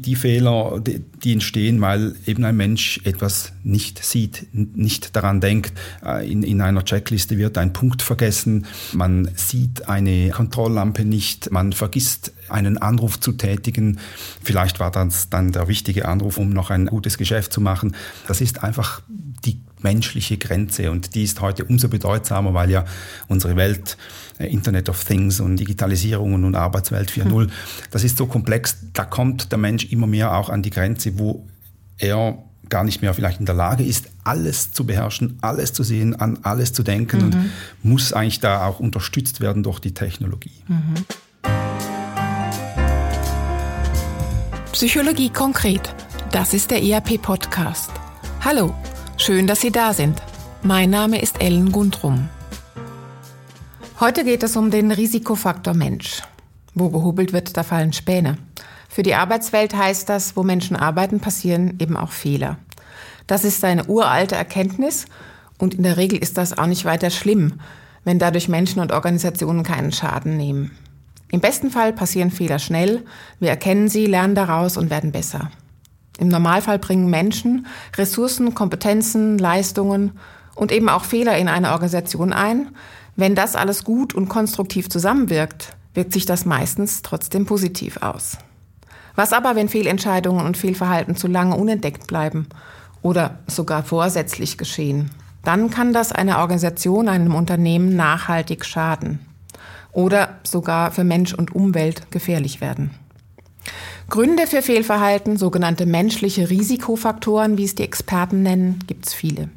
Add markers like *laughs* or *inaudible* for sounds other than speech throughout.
Die Fehler, die entstehen, weil eben ein Mensch etwas nicht sieht, nicht daran denkt. Äh, in, in einer Checkliste wird ein Punkt vergessen, man sieht eine Kontrolllampe nicht, man vergisst einen Anruf zu tätigen. Vielleicht war das dann der wichtige Anruf, um noch ein gutes Geschäft zu machen. Das ist einfach die menschliche Grenze und die ist heute umso bedeutsamer, weil ja unsere Welt, äh, Internet of Things und Digitalisierung und Arbeitswelt 4.0, hm. das ist so komplex, da kommt der Mensch immer mehr auch an die Grenze, wo er gar nicht mehr vielleicht in der Lage ist, alles zu beherrschen, alles zu sehen, an alles zu denken mhm. und muss eigentlich da auch unterstützt werden durch die Technologie. Mhm. Psychologie konkret. Das ist der ERP-Podcast. Hallo, Schön, dass Sie da sind. Mein Name ist Ellen Gundrum. Heute geht es um den Risikofaktor Mensch. Wo gehobelt wird, da fallen Späne. Für die Arbeitswelt heißt das, wo Menschen arbeiten, passieren eben auch Fehler. Das ist eine uralte Erkenntnis und in der Regel ist das auch nicht weiter schlimm, wenn dadurch Menschen und Organisationen keinen Schaden nehmen. Im besten Fall passieren Fehler schnell, wir erkennen sie, lernen daraus und werden besser. Im Normalfall bringen Menschen Ressourcen, Kompetenzen, Leistungen und eben auch Fehler in eine Organisation ein. Wenn das alles gut und konstruktiv zusammenwirkt, wirkt sich das meistens trotzdem positiv aus. Was aber, wenn Fehlentscheidungen und Fehlverhalten zu lange unentdeckt bleiben oder sogar vorsätzlich geschehen? Dann kann das einer Organisation, einem Unternehmen nachhaltig schaden oder sogar für Mensch und Umwelt gefährlich werden. Gründe für Fehlverhalten, sogenannte menschliche Risikofaktoren, wie es die Experten nennen, gibt es viele.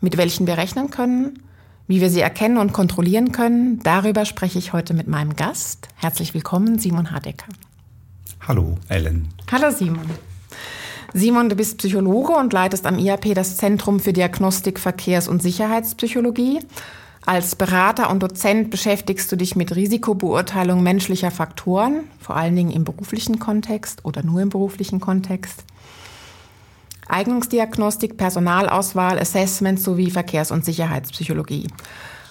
Mit welchen wir rechnen können, wie wir sie erkennen und kontrollieren können, darüber spreche ich heute mit meinem Gast. Herzlich willkommen, Simon Hardecker. Hallo, Ellen. Hallo, Simon. Simon, du bist Psychologe und leitest am IAP das Zentrum für Diagnostik, Verkehrs- und Sicherheitspsychologie. Als Berater und Dozent beschäftigst du dich mit Risikobeurteilung menschlicher Faktoren, vor allen Dingen im beruflichen Kontext oder nur im beruflichen Kontext. Eignungsdiagnostik, Personalauswahl, Assessment sowie Verkehrs- und Sicherheitspsychologie.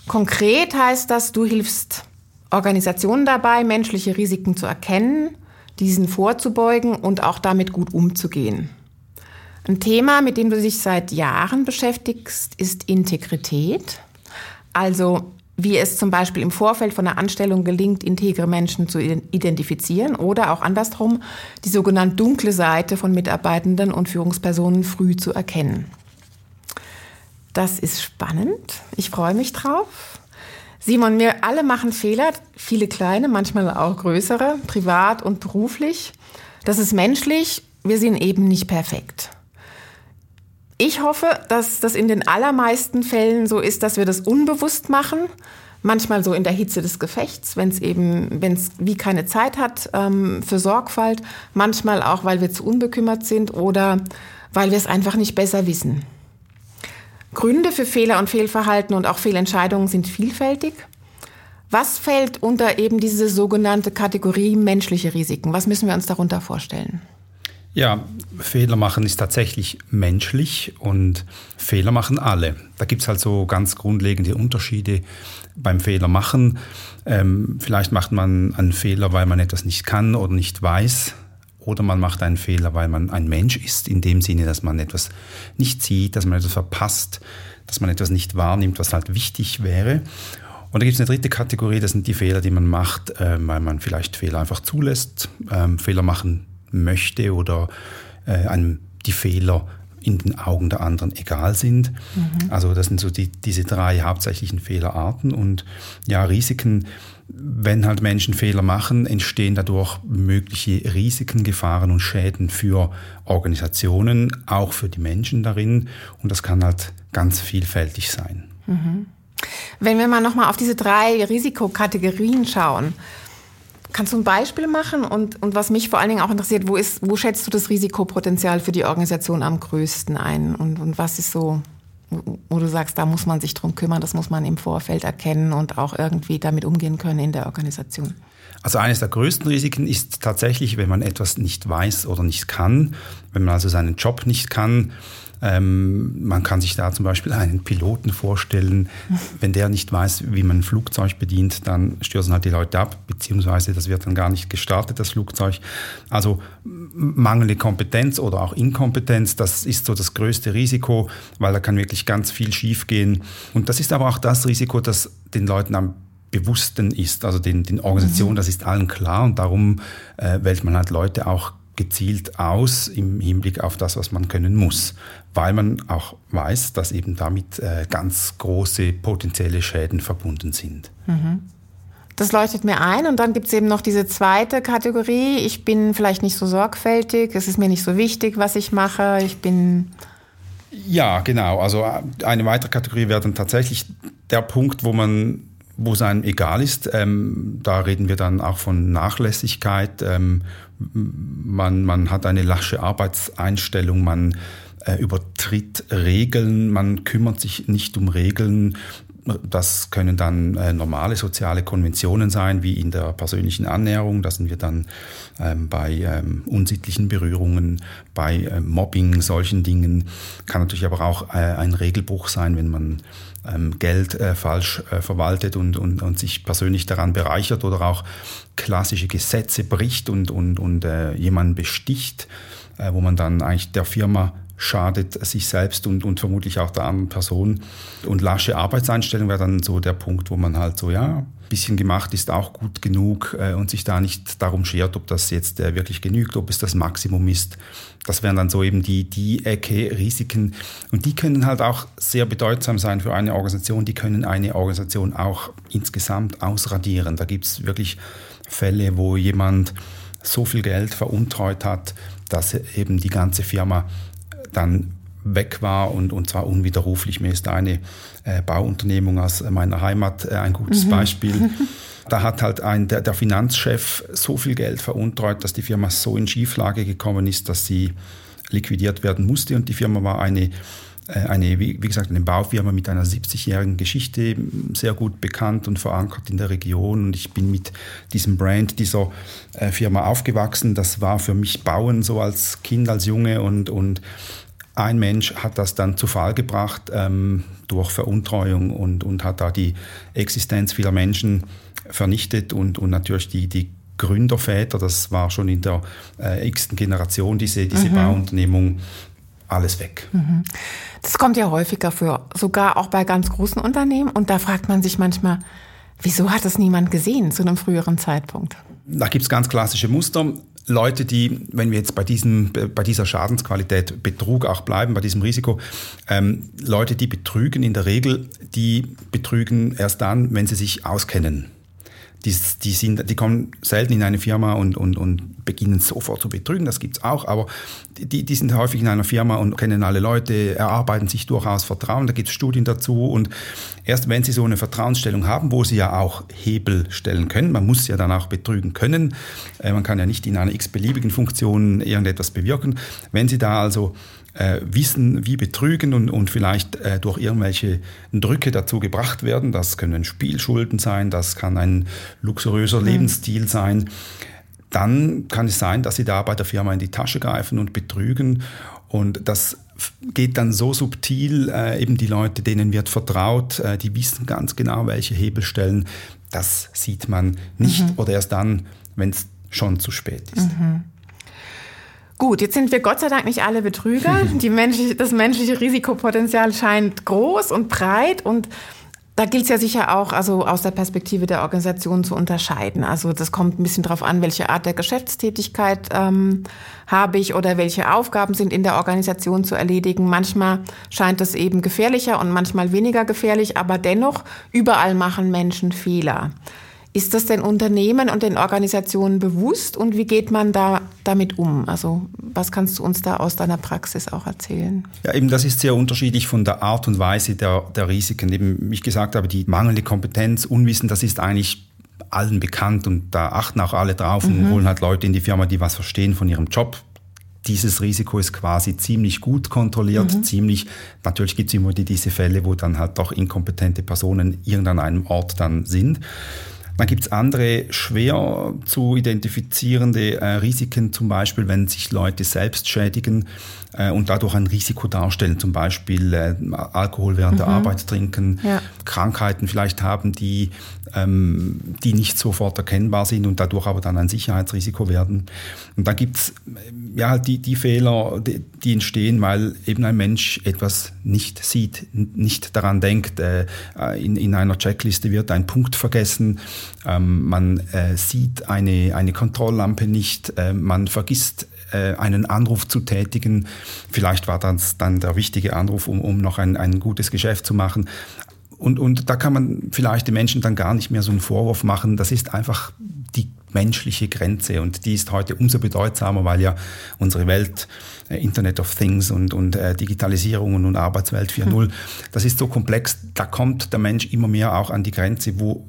Konkret heißt das, du hilfst Organisationen dabei, menschliche Risiken zu erkennen, diesen vorzubeugen und auch damit gut umzugehen. Ein Thema, mit dem du dich seit Jahren beschäftigst, ist Integrität. Also wie es zum Beispiel im Vorfeld von einer Anstellung gelingt, integre Menschen zu identifizieren oder auch andersrum die sogenannte dunkle Seite von Mitarbeitenden und Führungspersonen früh zu erkennen. Das ist spannend. Ich freue mich drauf. Simon, wir alle machen Fehler, viele kleine, manchmal auch größere, privat und beruflich. Das ist menschlich. Wir sind eben nicht perfekt. Ich hoffe, dass das in den allermeisten Fällen so ist, dass wir das unbewusst machen. Manchmal so in der Hitze des Gefechts, wenn es eben, wenn es wie keine Zeit hat ähm, für Sorgfalt. Manchmal auch, weil wir zu unbekümmert sind oder weil wir es einfach nicht besser wissen. Gründe für Fehler und Fehlverhalten und auch Fehlentscheidungen sind vielfältig. Was fällt unter eben diese sogenannte Kategorie menschliche Risiken? Was müssen wir uns darunter vorstellen? Ja, Fehler machen ist tatsächlich menschlich und Fehler machen alle. Da gibt es halt so ganz grundlegende Unterschiede beim Fehler machen. Ähm, vielleicht macht man einen Fehler, weil man etwas nicht kann oder nicht weiß. Oder man macht einen Fehler, weil man ein Mensch ist, in dem Sinne, dass man etwas nicht sieht, dass man etwas verpasst, dass man etwas nicht wahrnimmt, was halt wichtig wäre. Und da gibt es eine dritte Kategorie, das sind die Fehler, die man macht, äh, weil man vielleicht Fehler einfach zulässt. Ähm, Fehler machen möchte oder äh, einem die Fehler in den Augen der anderen egal sind. Mhm. Also das sind so die, diese drei hauptsächlichen Fehlerarten und ja, Risiken, wenn halt Menschen Fehler machen, entstehen dadurch mögliche Risiken, Gefahren und Schäden für Organisationen, auch für die Menschen darin und das kann halt ganz vielfältig sein. Mhm. Wenn wir mal nochmal auf diese drei Risikokategorien schauen, Kannst du ein Beispiel machen? Und, und was mich vor allen Dingen auch interessiert, wo, ist, wo schätzt du das Risikopotenzial für die Organisation am größten ein? Und, und was ist so, wo du sagst, da muss man sich drum kümmern, das muss man im Vorfeld erkennen und auch irgendwie damit umgehen können in der Organisation? Also eines der größten Risiken ist tatsächlich, wenn man etwas nicht weiß oder nicht kann, wenn man also seinen Job nicht kann, ähm, man kann sich da zum Beispiel einen Piloten vorstellen. *laughs* Wenn der nicht weiß, wie man ein Flugzeug bedient, dann stürzen halt die Leute ab, beziehungsweise das wird dann gar nicht gestartet, das Flugzeug. Also mangelnde Kompetenz oder auch Inkompetenz, das ist so das größte Risiko, weil da kann wirklich ganz viel schiefgehen. Und das ist aber auch das Risiko, das den Leuten am bewussten ist, also den, den Organisationen, mhm. das ist allen klar und darum äh, wählt man halt Leute auch gezielt aus im Hinblick auf das, was man können muss, weil man auch weiß, dass eben damit äh, ganz große potenzielle Schäden verbunden sind. Mhm. Das leuchtet mir ein und dann gibt es eben noch diese zweite Kategorie. Ich bin vielleicht nicht so sorgfältig, es ist mir nicht so wichtig, was ich mache. Ich bin ja, genau. Also äh, eine weitere Kategorie wäre dann tatsächlich der Punkt, wo man wo es einem egal ist. Ähm, da reden wir dann auch von Nachlässigkeit. Ähm, man, man hat eine lasche Arbeitseinstellung, man äh, übertritt Regeln, man kümmert sich nicht um Regeln. Das können dann äh, normale soziale Konventionen sein, wie in der persönlichen Annäherung. Da sind wir dann ähm, bei ähm, unsittlichen Berührungen, bei äh, Mobbing, solchen Dingen. Kann natürlich aber auch äh, ein Regelbruch sein, wenn man ähm, Geld äh, falsch äh, verwaltet und, und, und sich persönlich daran bereichert oder auch klassische Gesetze bricht und, und, und äh, jemanden besticht, wo man dann eigentlich der Firma schadet sich selbst und, und vermutlich auch der anderen Person. Und lasche Arbeitseinstellung wäre dann so der Punkt, wo man halt so, ja, bisschen gemacht ist auch gut genug äh, und sich da nicht darum schert, ob das jetzt äh, wirklich genügt, ob es das Maximum ist. Das wären dann so eben die, die Ecke Risiken. Und die können halt auch sehr bedeutsam sein für eine Organisation. Die können eine Organisation auch insgesamt ausradieren. Da gibt es wirklich Fälle, wo jemand so viel Geld veruntreut hat, dass eben die ganze Firma dann weg war und, und zwar unwiderruflich. Mir ist eine äh, Bauunternehmung aus meiner Heimat äh, ein gutes mhm. Beispiel. *laughs* Da hat halt ein, der, der Finanzchef so viel Geld veruntreut, dass die Firma so in Schieflage gekommen ist, dass sie liquidiert werden musste. Und die Firma war eine, eine wie gesagt, eine Baufirma mit einer 70-jährigen Geschichte, sehr gut bekannt und verankert in der Region. Und ich bin mit diesem Brand dieser äh, Firma aufgewachsen. Das war für mich Bauen so als Kind, als Junge und, und ein Mensch hat das dann zu Fall gebracht ähm, durch Veruntreuung und, und hat da die Existenz vieler Menschen vernichtet und, und natürlich die, die Gründerväter, das war schon in der äh, x Generation, diese, diese mhm. Bauunternehmung, alles weg. Mhm. Das kommt ja häufiger vor, sogar auch bei ganz großen Unternehmen. Und da fragt man sich manchmal, wieso hat das niemand gesehen zu einem früheren Zeitpunkt? Da gibt es ganz klassische Muster. Leute, die, wenn wir jetzt bei, diesem, bei dieser Schadensqualität Betrug auch bleiben, bei diesem Risiko, ähm, Leute, die betrügen in der Regel, die betrügen erst dann, wenn sie sich auskennen die, die, sind, die kommen selten in eine Firma und, und, und beginnen sofort zu betrügen, das gibt's auch, aber die, die sind häufig in einer Firma und kennen alle Leute, erarbeiten sich durchaus Vertrauen, da gibt's Studien dazu und erst wenn sie so eine Vertrauensstellung haben, wo sie ja auch Hebel stellen können, man muss ja dann auch betrügen können, äh, man kann ja nicht in einer x-beliebigen Funktion irgendetwas bewirken, wenn sie da also äh, wissen, wie betrügen und, und vielleicht äh, durch irgendwelche Drücke dazu gebracht werden. Das können Spielschulden sein, das kann ein luxuriöser mhm. Lebensstil sein. Dann kann es sein, dass sie da bei der Firma in die Tasche greifen und betrügen. Und das geht dann so subtil, äh, eben die Leute, denen wird vertraut, äh, die wissen ganz genau, welche Hebelstellen. Das sieht man nicht mhm. oder erst dann, wenn es schon zu spät ist. Mhm. Gut, jetzt sind wir Gott sei Dank nicht alle Betrüger. *laughs* Die menschliche, das menschliche Risikopotenzial scheint groß und breit und da gilt es ja sicher auch, also aus der Perspektive der Organisation zu unterscheiden. Also das kommt ein bisschen darauf an, welche Art der Geschäftstätigkeit ähm, habe ich oder welche Aufgaben sind in der Organisation zu erledigen. Manchmal scheint es eben gefährlicher und manchmal weniger gefährlich, aber dennoch überall machen Menschen Fehler. Ist das den Unternehmen und den Organisationen bewusst und wie geht man da damit um? Also was kannst du uns da aus deiner Praxis auch erzählen? Ja, eben das ist sehr unterschiedlich von der Art und Weise der, der Risiken. Eben, wie ich gesagt habe, die mangelnde Kompetenz, Unwissen, das ist eigentlich allen bekannt und da achten auch alle drauf mhm. und holen halt Leute in die Firma, die was verstehen von ihrem Job. Dieses Risiko ist quasi ziemlich gut kontrolliert, mhm. ziemlich, natürlich gibt es immer die, diese Fälle, wo dann halt doch inkompetente Personen irgendein einem Ort dann sind. Dann gibt es andere schwer zu identifizierende äh, Risiken, zum Beispiel wenn sich Leute selbst schädigen äh, und dadurch ein Risiko darstellen, zum Beispiel äh, Alkohol während mhm. der Arbeit trinken, ja. Krankheiten vielleicht haben, die, ähm, die nicht sofort erkennbar sind und dadurch aber dann ein Sicherheitsrisiko werden. Und da gibt's ja halt die, die Fehler, die, die, entstehen, weil eben ein Mensch etwas nicht sieht, nicht daran denkt. Äh, in, in einer Checkliste wird ein Punkt vergessen, ähm, man äh, sieht eine, eine Kontrolllampe nicht, äh, man vergisst äh, einen Anruf zu tätigen. Vielleicht war das dann der wichtige Anruf, um, um noch ein, ein gutes Geschäft zu machen. Und, und da kann man vielleicht den Menschen dann gar nicht mehr so einen Vorwurf machen. Das ist einfach die menschliche Grenze und die ist heute umso bedeutsamer, weil ja unsere Welt, äh, Internet of Things und, und äh, Digitalisierung und, und Arbeitswelt 4.0, hm. das ist so komplex, da kommt der Mensch immer mehr auch an die Grenze, wo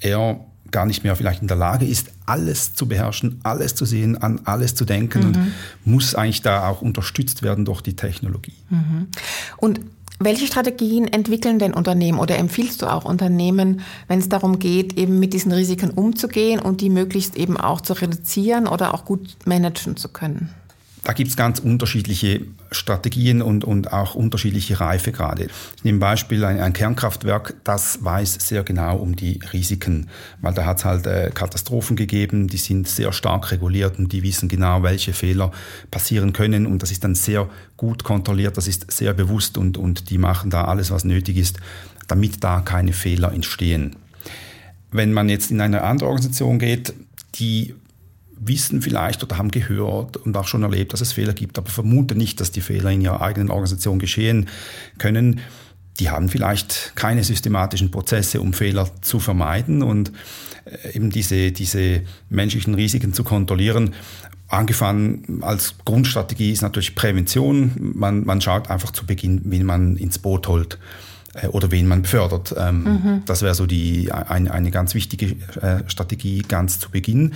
er gar nicht mehr vielleicht in der Lage ist, alles zu beherrschen, alles zu sehen, an alles zu denken mhm. und muss eigentlich da auch unterstützt werden durch die Technologie. Mhm. Und welche Strategien entwickeln denn Unternehmen oder empfiehlst du auch Unternehmen, wenn es darum geht, eben mit diesen Risiken umzugehen und die möglichst eben auch zu reduzieren oder auch gut managen zu können? Da gibt es ganz unterschiedliche Strategien und, und auch unterschiedliche Reifegrade. Ich nehme Beispiel ein, ein Kernkraftwerk, das weiß sehr genau um die Risiken, weil da hat es halt äh, Katastrophen gegeben, die sind sehr stark reguliert und die wissen genau, welche Fehler passieren können und das ist dann sehr gut kontrolliert, das ist sehr bewusst und, und die machen da alles, was nötig ist, damit da keine Fehler entstehen. Wenn man jetzt in eine andere Organisation geht, die wissen vielleicht oder haben gehört und auch schon erlebt, dass es Fehler gibt, aber vermuten nicht, dass die Fehler in ihrer eigenen Organisation geschehen können. Die haben vielleicht keine systematischen Prozesse, um Fehler zu vermeiden und äh, eben diese, diese menschlichen Risiken zu kontrollieren. Angefangen als Grundstrategie ist natürlich Prävention. Man, man schaut einfach zu Beginn, wen man ins Boot holt äh, oder wen man befördert. Ähm, mhm. Das wäre so die, eine, eine ganz wichtige äh, Strategie ganz zu Beginn.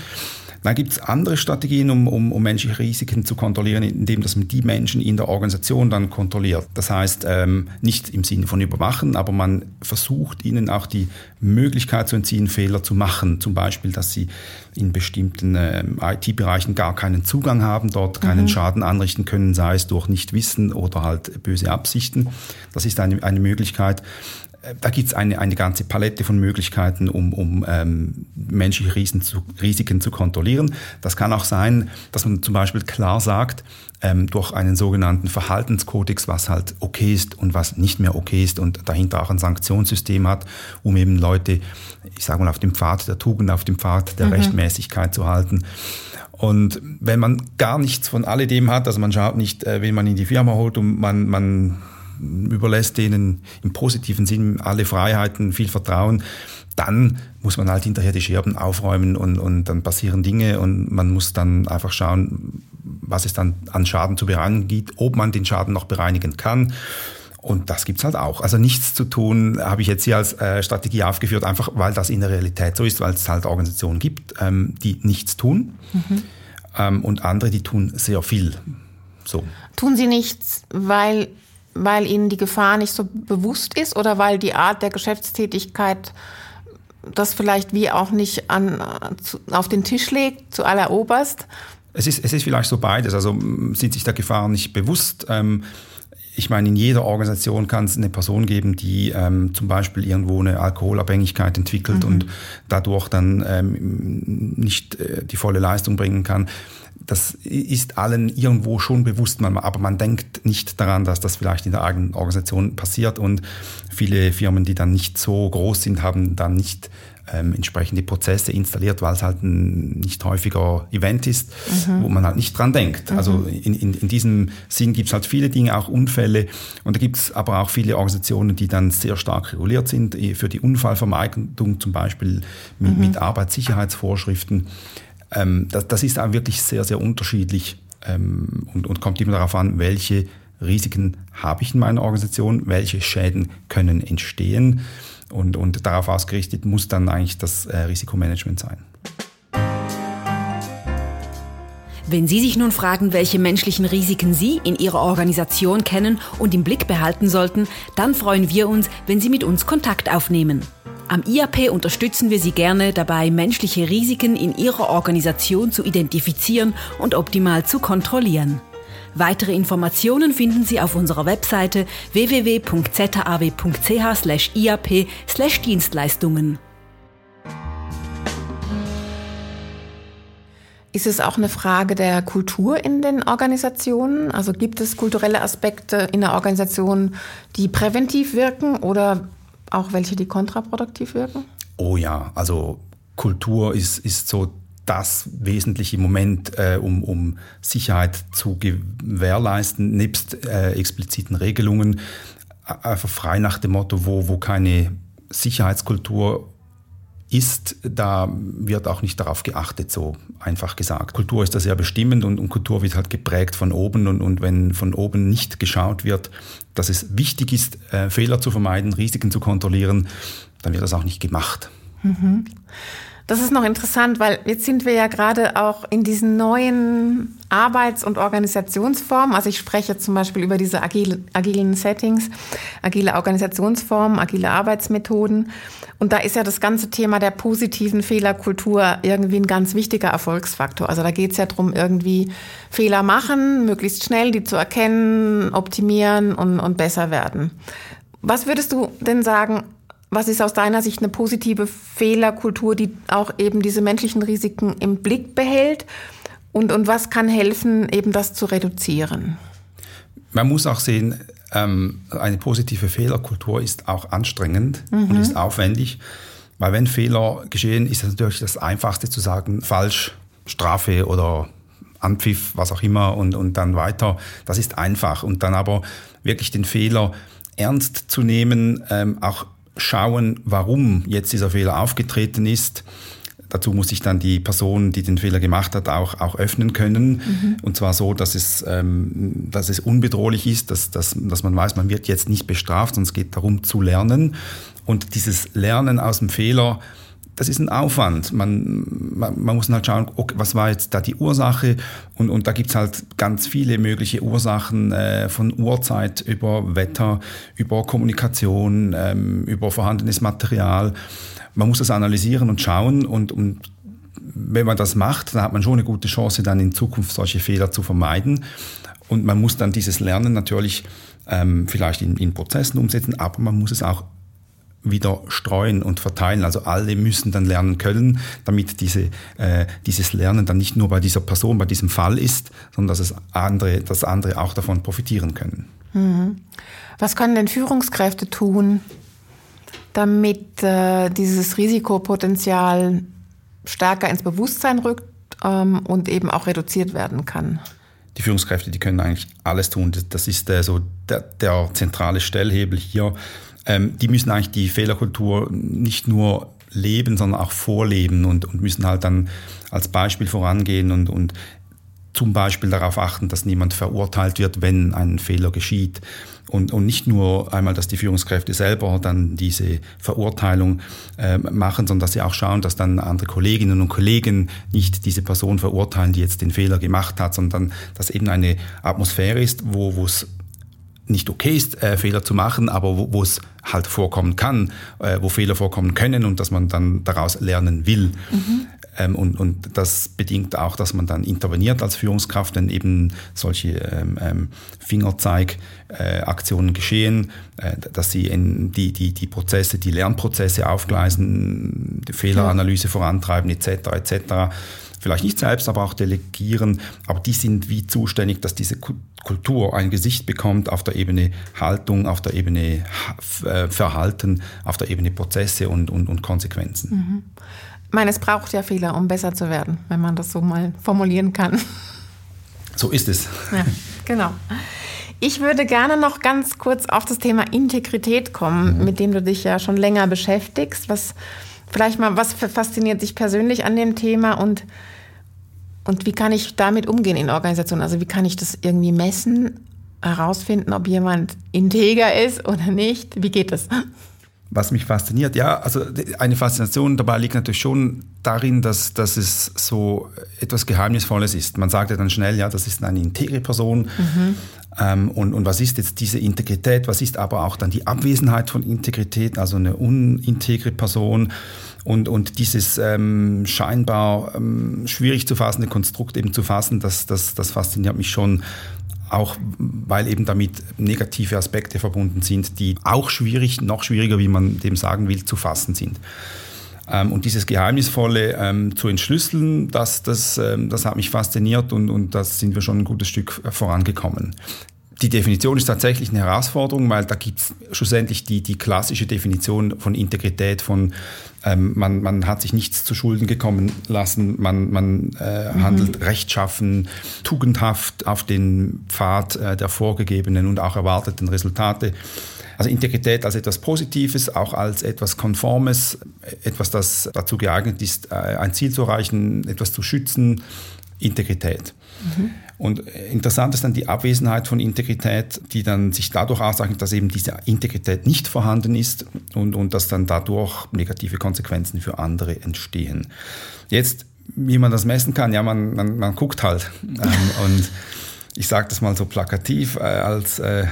Dann gibt es andere Strategien, um, um, um menschliche Risiken zu kontrollieren, indem dass man die Menschen in der Organisation dann kontrolliert. Das heißt, ähm, nicht im Sinne von überwachen, aber man versucht ihnen auch die Möglichkeit zu entziehen, Fehler zu machen. Zum Beispiel, dass sie in bestimmten ähm, IT-Bereichen gar keinen Zugang haben, dort keinen mhm. Schaden anrichten können, sei es durch Nichtwissen oder halt böse Absichten. Das ist eine, eine Möglichkeit da gibt es eine, eine ganze Palette von Möglichkeiten, um, um ähm, menschliche Risiken zu, Risiken zu kontrollieren. Das kann auch sein, dass man zum Beispiel klar sagt, ähm, durch einen sogenannten Verhaltenskodex, was halt okay ist und was nicht mehr okay ist und dahinter auch ein Sanktionssystem hat, um eben Leute, ich sage mal, auf dem Pfad der Tugend, auf dem Pfad der mhm. Rechtmäßigkeit zu halten. Und wenn man gar nichts von alledem hat, also man schaut nicht, äh, wen man in die Firma holt und man, man überlässt denen im positiven Sinn alle Freiheiten, viel Vertrauen, dann muss man halt hinterher die Scherben aufräumen und, und dann passieren Dinge und man muss dann einfach schauen, was es dann an Schaden zu bereinigen gibt, ob man den Schaden noch bereinigen kann. Und das gibt's halt auch. Also nichts zu tun, habe ich jetzt hier als äh, Strategie aufgeführt, einfach weil das in der Realität so ist, weil es halt Organisationen gibt, ähm, die nichts tun mhm. ähm, und andere, die tun sehr viel. So. Tun sie nichts, weil weil ihnen die Gefahr nicht so bewusst ist oder weil die Art der Geschäftstätigkeit das vielleicht wie auch nicht an, auf den Tisch legt, zu alleroberst? Es ist, es ist vielleicht so beides. Also sind sich der Gefahr nicht bewusst. Ähm, ich meine, in jeder Organisation kann es eine Person geben, die ähm, zum Beispiel irgendwo eine Alkoholabhängigkeit entwickelt mhm. und dadurch dann ähm, nicht äh, die volle Leistung bringen kann das ist allen irgendwo schon bewusst, aber man denkt nicht daran, dass das vielleicht in der eigenen Organisation passiert und viele Firmen, die dann nicht so groß sind, haben dann nicht ähm, entsprechende Prozesse installiert, weil es halt ein nicht häufiger Event ist, mhm. wo man halt nicht dran denkt. Mhm. Also in, in, in diesem Sinn gibt es halt viele Dinge, auch Unfälle. Und da gibt es aber auch viele Organisationen, die dann sehr stark reguliert sind, eh, für die Unfallvermeidung zum Beispiel mit, mhm. mit Arbeitssicherheitsvorschriften. Ähm, das, das, ist auch wirklich sehr, sehr unterschiedlich ähm, und, und kommt immer darauf an, welche Risiken habe ich in meiner Organisation, welche Schäden können entstehen und, und darauf ausgerichtet muss dann eigentlich das äh, Risikomanagement sein. Wenn Sie sich nun fragen, welche menschlichen Risiken Sie in Ihrer Organisation kennen und im Blick behalten sollten, dann freuen wir uns, wenn Sie mit uns Kontakt aufnehmen. Am IAP unterstützen wir Sie gerne dabei, menschliche Risiken in Ihrer Organisation zu identifizieren und optimal zu kontrollieren. Weitere Informationen finden Sie auf unserer Webseite www.zaw.ch/iap/dienstleistungen. Ist es auch eine Frage der Kultur in den Organisationen? Also gibt es kulturelle Aspekte in der Organisation, die präventiv wirken oder auch welche, die kontraproduktiv wirken? Oh ja, also Kultur ist, ist so das wesentliche Moment, äh, um, um Sicherheit zu gewährleisten, nebst äh, expliziten Regelungen. Einfach frei nach dem Motto, wo, wo keine Sicherheitskultur ist, da wird auch nicht darauf geachtet, so einfach gesagt. Kultur ist da sehr bestimmend und, und Kultur wird halt geprägt von oben und, und wenn von oben nicht geschaut wird, dass es wichtig ist, äh, Fehler zu vermeiden, Risiken zu kontrollieren, dann wird das auch nicht gemacht. Mhm. Das ist noch interessant, weil jetzt sind wir ja gerade auch in diesen neuen Arbeits- und Organisationsformen. Also ich spreche zum Beispiel über diese agile, agilen Settings, agile Organisationsformen, agile Arbeitsmethoden. Und da ist ja das ganze Thema der positiven Fehlerkultur irgendwie ein ganz wichtiger Erfolgsfaktor. Also da geht es ja darum, irgendwie Fehler machen, möglichst schnell die zu erkennen, optimieren und, und besser werden. Was würdest du denn sagen, was ist aus deiner Sicht eine positive Fehlerkultur, die auch eben diese menschlichen Risiken im Blick behält? Und, und was kann helfen, eben das zu reduzieren? Man muss auch sehen, ähm, eine positive Fehlerkultur ist auch anstrengend mhm. und ist aufwendig, weil wenn Fehler geschehen, ist natürlich das Einfachste zu sagen, falsch, Strafe oder Anpfiff, was auch immer und, und dann weiter. Das ist einfach. Und dann aber wirklich den Fehler ernst zu nehmen, ähm, auch schauen, warum jetzt dieser Fehler aufgetreten ist. Dazu muss sich dann die Person, die den Fehler gemacht hat, auch, auch öffnen können. Mhm. Und zwar so, dass es, ähm, dass es unbedrohlich ist, dass, dass, dass man weiß, man wird jetzt nicht bestraft, sondern es geht darum zu lernen. Und dieses Lernen aus dem Fehler, das ist ein Aufwand. Man, man, man muss halt schauen, okay, was war jetzt da die Ursache? Und, und da gibt's halt ganz viele mögliche Ursachen äh, von Uhrzeit über Wetter, über Kommunikation, ähm, über vorhandenes Material. Man muss das analysieren und schauen und, und wenn man das macht, dann hat man schon eine gute Chance, dann in Zukunft solche Fehler zu vermeiden. Und man muss dann dieses Lernen natürlich ähm, vielleicht in, in Prozessen umsetzen, aber man muss es auch wieder streuen und verteilen. Also alle müssen dann lernen können, damit diese, äh, dieses Lernen dann nicht nur bei dieser Person, bei diesem Fall ist, sondern dass, es andere, dass andere auch davon profitieren können. Mhm. Was können denn Führungskräfte tun, damit äh, dieses Risikopotenzial stärker ins Bewusstsein rückt ähm, und eben auch reduziert werden kann? Die Führungskräfte, die können eigentlich alles tun. Das ist äh, so der, der zentrale Stellhebel hier ähm, die müssen eigentlich die Fehlerkultur nicht nur leben, sondern auch vorleben und, und müssen halt dann als Beispiel vorangehen und, und zum Beispiel darauf achten, dass niemand verurteilt wird, wenn ein Fehler geschieht. Und, und nicht nur einmal, dass die Führungskräfte selber dann diese Verurteilung äh, machen, sondern dass sie auch schauen, dass dann andere Kolleginnen und Kollegen nicht diese Person verurteilen, die jetzt den Fehler gemacht hat, sondern dass eben eine Atmosphäre ist, wo es nicht okay ist, äh, Fehler zu machen, aber wo, es halt vorkommen kann, äh, wo Fehler vorkommen können und dass man dann daraus lernen will. Mhm. Ähm, und, und das bedingt auch, dass man dann interveniert als Führungskraft, wenn eben solche ähm, ähm, Fingerzeigaktionen äh, geschehen, äh, dass sie die, die, die Prozesse, die Lernprozesse aufgleisen, die Fehleranalyse ja. vorantreiben etc. etc vielleicht nicht selbst, aber auch delegieren. Aber die sind wie zuständig, dass diese Kultur ein Gesicht bekommt auf der Ebene Haltung, auf der Ebene äh, Verhalten, auf der Ebene Prozesse und, und, und Konsequenzen. Mhm. Ich meine, es braucht ja Fehler, um besser zu werden, wenn man das so mal formulieren kann. So ist es. Ja, *laughs* genau. Ich würde gerne noch ganz kurz auf das Thema Integrität kommen, mhm. mit dem du dich ja schon länger beschäftigst. Was vielleicht mal, was fasziniert dich persönlich an dem Thema und und wie kann ich damit umgehen in Organisationen? Also wie kann ich das irgendwie messen, herausfinden, ob jemand integer ist oder nicht? Wie geht das? Was mich fasziniert, ja, also eine Faszination dabei liegt natürlich schon darin, dass, dass es so etwas Geheimnisvolles ist. Man sagt ja dann schnell, ja, das ist eine integre Person. Mhm. Ähm, und, und was ist jetzt diese Integrität? Was ist aber auch dann die Abwesenheit von Integrität, also eine unintegre Person? Und, und dieses ähm, scheinbar ähm, schwierig zu fassende Konstrukt eben zu fassen, das, das, das fasziniert mich schon auch weil eben damit negative Aspekte verbunden sind, die auch schwierig, noch schwieriger, wie man dem sagen will, zu fassen sind. Ähm, und dieses Geheimnisvolle ähm, zu entschlüsseln, das, das, ähm, das hat mich fasziniert und, und da sind wir schon ein gutes Stück vorangekommen. Die Definition ist tatsächlich eine Herausforderung, weil da gibt es schlussendlich die, die klassische Definition von Integrität, von ähm, man, man hat sich nichts zu Schulden gekommen lassen, man, man äh, mhm. handelt rechtschaffen, tugendhaft auf den Pfad äh, der vorgegebenen und auch erwarteten Resultate. Also Integrität als etwas Positives, auch als etwas Konformes, etwas, das dazu geeignet ist, äh, ein Ziel zu erreichen, etwas zu schützen. Integrität. Mhm. Und interessant ist dann die Abwesenheit von Integrität, die dann sich dadurch auszeichnet, dass eben diese Integrität nicht vorhanden ist und, und dass dann dadurch negative Konsequenzen für andere entstehen. Jetzt, wie man das messen kann, ja, man, man, man guckt halt. Ähm, *laughs* und ich sage das mal so plakativ, äh, als äh,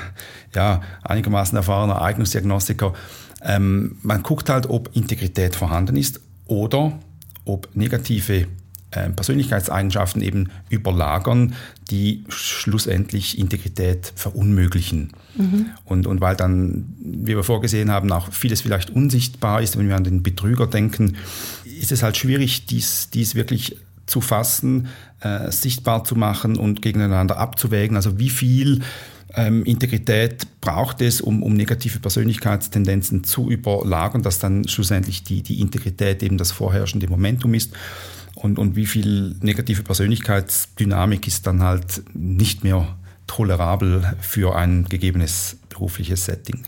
ja, einigermaßen erfahrener Eignungsdiagnostiker, ähm, man guckt halt, ob Integrität vorhanden ist oder ob negative ähm, Persönlichkeitseigenschaften eben überlagern, die schlussendlich Integrität verunmöglichen. Mhm. Und, und weil dann, wie wir vorgesehen haben, auch vieles vielleicht unsichtbar ist, wenn wir an den Betrüger denken, ist es halt schwierig, dies, dies wirklich zu fassen, äh, sichtbar zu machen und gegeneinander abzuwägen. Also wie viel ähm, Integrität braucht es, um, um negative Persönlichkeitstendenzen zu überlagern, dass dann schlussendlich die, die Integrität eben das vorherrschende Momentum ist und, und wie viel negative Persönlichkeitsdynamik ist dann halt nicht mehr tolerabel für ein gegebenes berufliches Setting.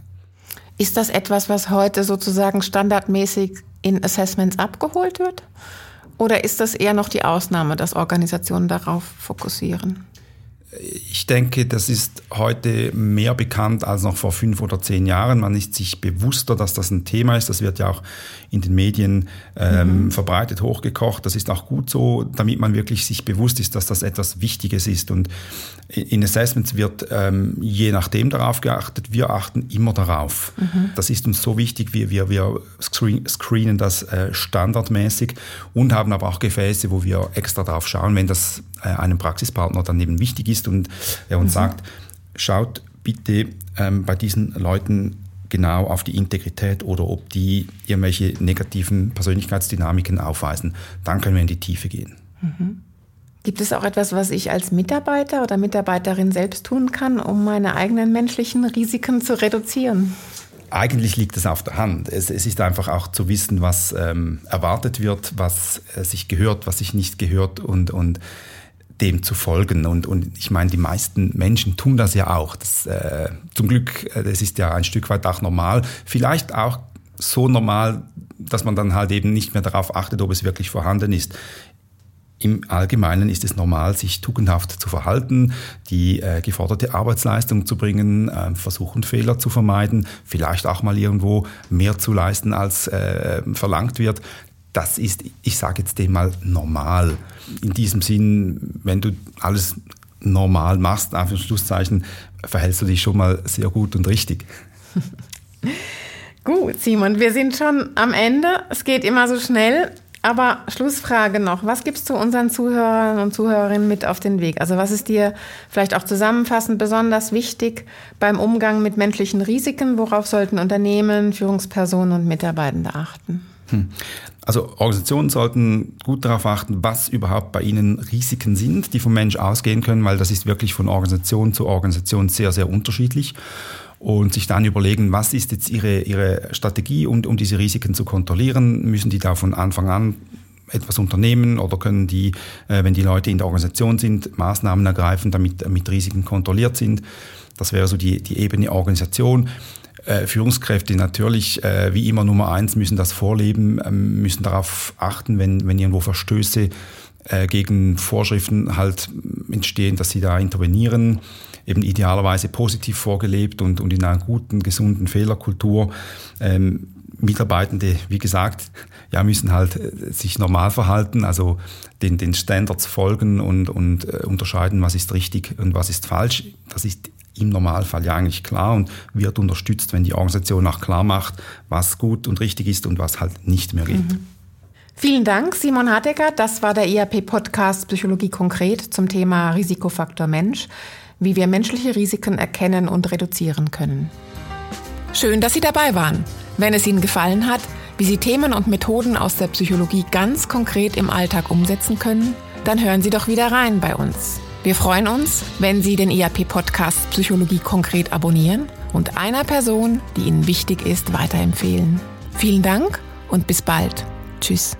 Ist das etwas, was heute sozusagen standardmäßig in Assessments abgeholt wird? Oder ist das eher noch die Ausnahme, dass Organisationen darauf fokussieren? Ich denke, das ist heute mehr bekannt als noch vor fünf oder zehn Jahren. Man ist sich bewusster, dass das ein Thema ist. Das wird ja auch in den Medien ähm, mhm. verbreitet, hochgekocht. Das ist auch gut so, damit man wirklich sich bewusst ist, dass das etwas Wichtiges ist. Und in Assessments wird ähm, je nachdem darauf geachtet. Wir achten immer darauf. Mhm. Das ist uns so wichtig. Wir, wir, wir screen, screenen das äh, standardmäßig und haben aber auch Gefäße, wo wir extra darauf schauen, wenn das äh, einem Praxispartner dann eben wichtig ist und er uns mhm. sagt, schaut bitte ähm, bei diesen Leuten genau auf die Integrität oder ob die irgendwelche negativen Persönlichkeitsdynamiken aufweisen. Dann können wir in die Tiefe gehen. Mhm. Gibt es auch etwas, was ich als Mitarbeiter oder Mitarbeiterin selbst tun kann, um meine eigenen menschlichen Risiken zu reduzieren? Eigentlich liegt es auf der Hand. Es, es ist einfach auch zu wissen, was ähm, erwartet wird, was äh, sich gehört, was sich nicht gehört und, und dem zu folgen. Und, und ich meine, die meisten Menschen tun das ja auch. Das, äh, zum Glück, äh, das ist ja ein Stück weit auch normal. Vielleicht auch so normal, dass man dann halt eben nicht mehr darauf achtet, ob es wirklich vorhanden ist. Im Allgemeinen ist es normal, sich tugendhaft zu verhalten, die äh, geforderte Arbeitsleistung zu bringen, äh, versuchen Fehler zu vermeiden, vielleicht auch mal irgendwo mehr zu leisten, als äh, verlangt wird. Das ist, ich sage jetzt dem mal, normal. In diesem Sinn, wenn du alles normal machst, auf Schlusszeichen, verhältst du dich schon mal sehr gut und richtig. *laughs* Gut, Simon, wir sind schon am Ende. Es geht immer so schnell. Aber Schlussfrage noch. Was gibst du unseren Zuhörern und Zuhörerinnen mit auf den Weg? Also was ist dir vielleicht auch zusammenfassend besonders wichtig beim Umgang mit menschlichen Risiken? Worauf sollten Unternehmen, Führungspersonen und Mitarbeitende achten? Hm. Also Organisationen sollten gut darauf achten, was überhaupt bei ihnen Risiken sind, die vom Mensch ausgehen können, weil das ist wirklich von Organisation zu Organisation sehr, sehr unterschiedlich und sich dann überlegen, was ist jetzt ihre, ihre Strategie, um, um diese Risiken zu kontrollieren. Müssen die da von Anfang an etwas unternehmen oder können die, äh, wenn die Leute in der Organisation sind, Maßnahmen ergreifen, damit, damit Risiken kontrolliert sind. Das wäre so die, die Ebene Organisation. Äh, Führungskräfte natürlich, äh, wie immer Nummer eins, müssen das vorleben, ähm, müssen darauf achten, wenn, wenn irgendwo Verstöße äh, gegen Vorschriften halt entstehen, dass sie da intervenieren, eben idealerweise positiv vorgelebt und, und in einer guten, gesunden Fehlerkultur. Ähm, Mitarbeitende, wie gesagt, ja, müssen halt äh, sich normal verhalten, also den, den Standards folgen und, und äh, unterscheiden, was ist richtig und was ist falsch. Das ist im Normalfall ja eigentlich klar und wird unterstützt, wenn die Organisation auch klar macht, was gut und richtig ist und was halt nicht mehr geht. Mhm. Vielen Dank, Simon Hartecker. Das war der ERP-Podcast Psychologie konkret zum Thema Risikofaktor Mensch, wie wir menschliche Risiken erkennen und reduzieren können. Schön, dass Sie dabei waren. Wenn es Ihnen gefallen hat, wie Sie Themen und Methoden aus der Psychologie ganz konkret im Alltag umsetzen können, dann hören Sie doch wieder rein bei uns. Wir freuen uns, wenn Sie den ERP-Podcast Psychologie konkret abonnieren und einer Person, die Ihnen wichtig ist, weiterempfehlen. Vielen Dank und bis bald. Tschüss.